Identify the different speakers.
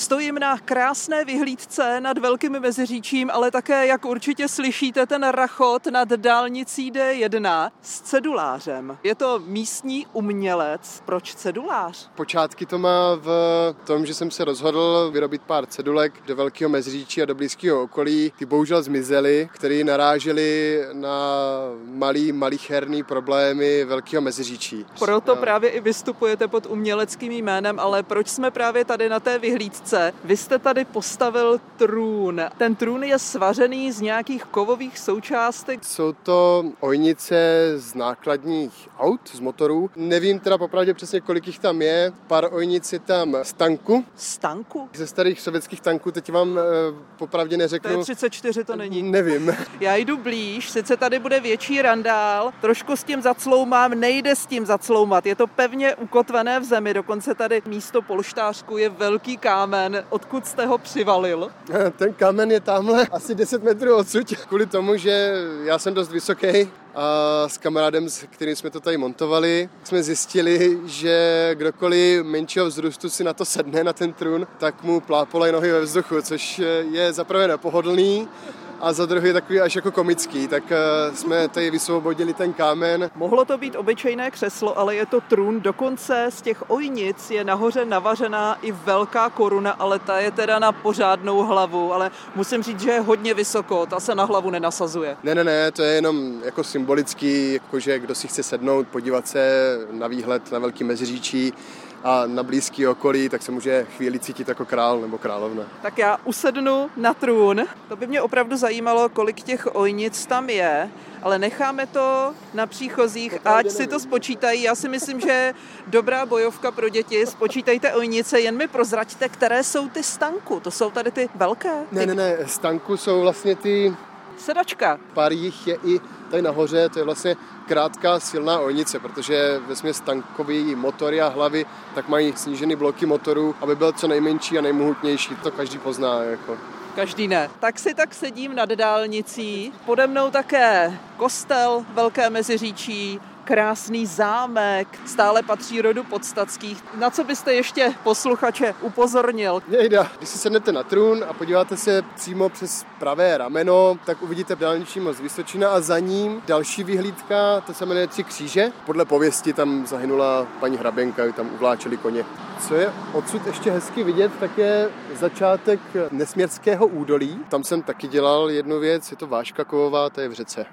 Speaker 1: Stojím na krásné vyhlídce nad Velkým Meziříčím, ale také, jak určitě slyšíte, ten rachot nad dálnicí D1 s cedulářem. Je to místní umělec. Proč cedulář?
Speaker 2: Počátky to má v tom, že jsem se rozhodl vyrobit pár cedulek do Velkého Meziříčí a do blízkého okolí. Ty bohužel zmizely, které narážely na malý, malicherný problémy Velkého Meziříčí.
Speaker 1: Proto právě i vystupujete pod uměleckým jménem, ale proč jsme právě tady na té vyhlídce? Vy jste tady postavil trůn. Ten trůn je svařený z nějakých kovových součástek.
Speaker 2: Jsou to ojnice z nákladních aut, z motorů. Nevím teda popravdě přesně, kolik jich tam je. Pár ojnic je tam z tanku.
Speaker 1: Z tanku?
Speaker 2: Ze starých sovětských tanků, teď vám e, popravdě neřeknu.
Speaker 1: T-34 to není.
Speaker 2: Nevím.
Speaker 1: Já jdu blíž, sice tady bude větší randál, trošku s tím zacloumám, nejde s tím zacloumat. Je to pevně ukotvené v zemi, dokonce tady místo polštářku je velký kámen. Odkud jste ho přivalil?
Speaker 2: Ten kámen je tamhle asi 10 metrů odsud, kvůli tomu, že já jsem dost vysoký a s kamarádem, s kterým jsme to tady montovali, jsme zjistili, že kdokoliv menšího vzrůstu si na to sedne, na ten trůn, tak mu plápolají nohy ve vzduchu, což je zaprvé nepohodlný a za druhý takový až jako komický, tak uh, jsme tady vysvobodili ten kámen.
Speaker 1: Mohlo to být obyčejné křeslo, ale je to trůn. Dokonce z těch ojnic je nahoře navařená i velká koruna, ale ta je teda na pořádnou hlavu, ale musím říct, že je hodně vysoko, ta se na hlavu nenasazuje.
Speaker 2: Ne, ne, ne, to je jenom jako symbolický, jakože kdo si chce sednout, podívat se na výhled na Velký Meziříčí, a na blízký okolí, tak se může chvíli cítit jako král nebo královna.
Speaker 1: Tak já usednu na trůn. To by mě opravdu zajímalo, kolik těch ojnic tam je, ale necháme to na příchozích, ať si to spočítají. Já si myslím, že dobrá bojovka pro děti. Spočítejte ojnice, jen mi prozraďte, které jsou ty stanku. To jsou tady ty velké?
Speaker 2: Ne, ne, ne, stanku jsou vlastně ty...
Speaker 1: Sedačka.
Speaker 2: Pár jich je i tady nahoře, to je vlastně krátká silná ojnice, protože ve směs tankový motory a hlavy tak mají snížený bloky motorů, aby byl co nejmenší a nejmohutnější. To každý pozná. Jako.
Speaker 1: Každý ne. Tak si tak sedím nad dálnicí. Pode mnou také kostel Velké Meziříčí, krásný zámek, stále patří rodu podstatských. Na co byste ještě posluchače upozornil?
Speaker 2: Jejda, když si sednete na trůn a podíváte se přímo přes pravé rameno, tak uvidíte dálniční most Vysočina a za ním další vyhlídka, to se jmenuje Tři kříže. Podle pověsti tam zahynula paní Hrabenka, tam uvláčeli koně. Co je odsud ještě hezky vidět, tak je začátek Nesměrského údolí. Tam jsem taky dělal jednu věc, je to váška kovová, to je v řece.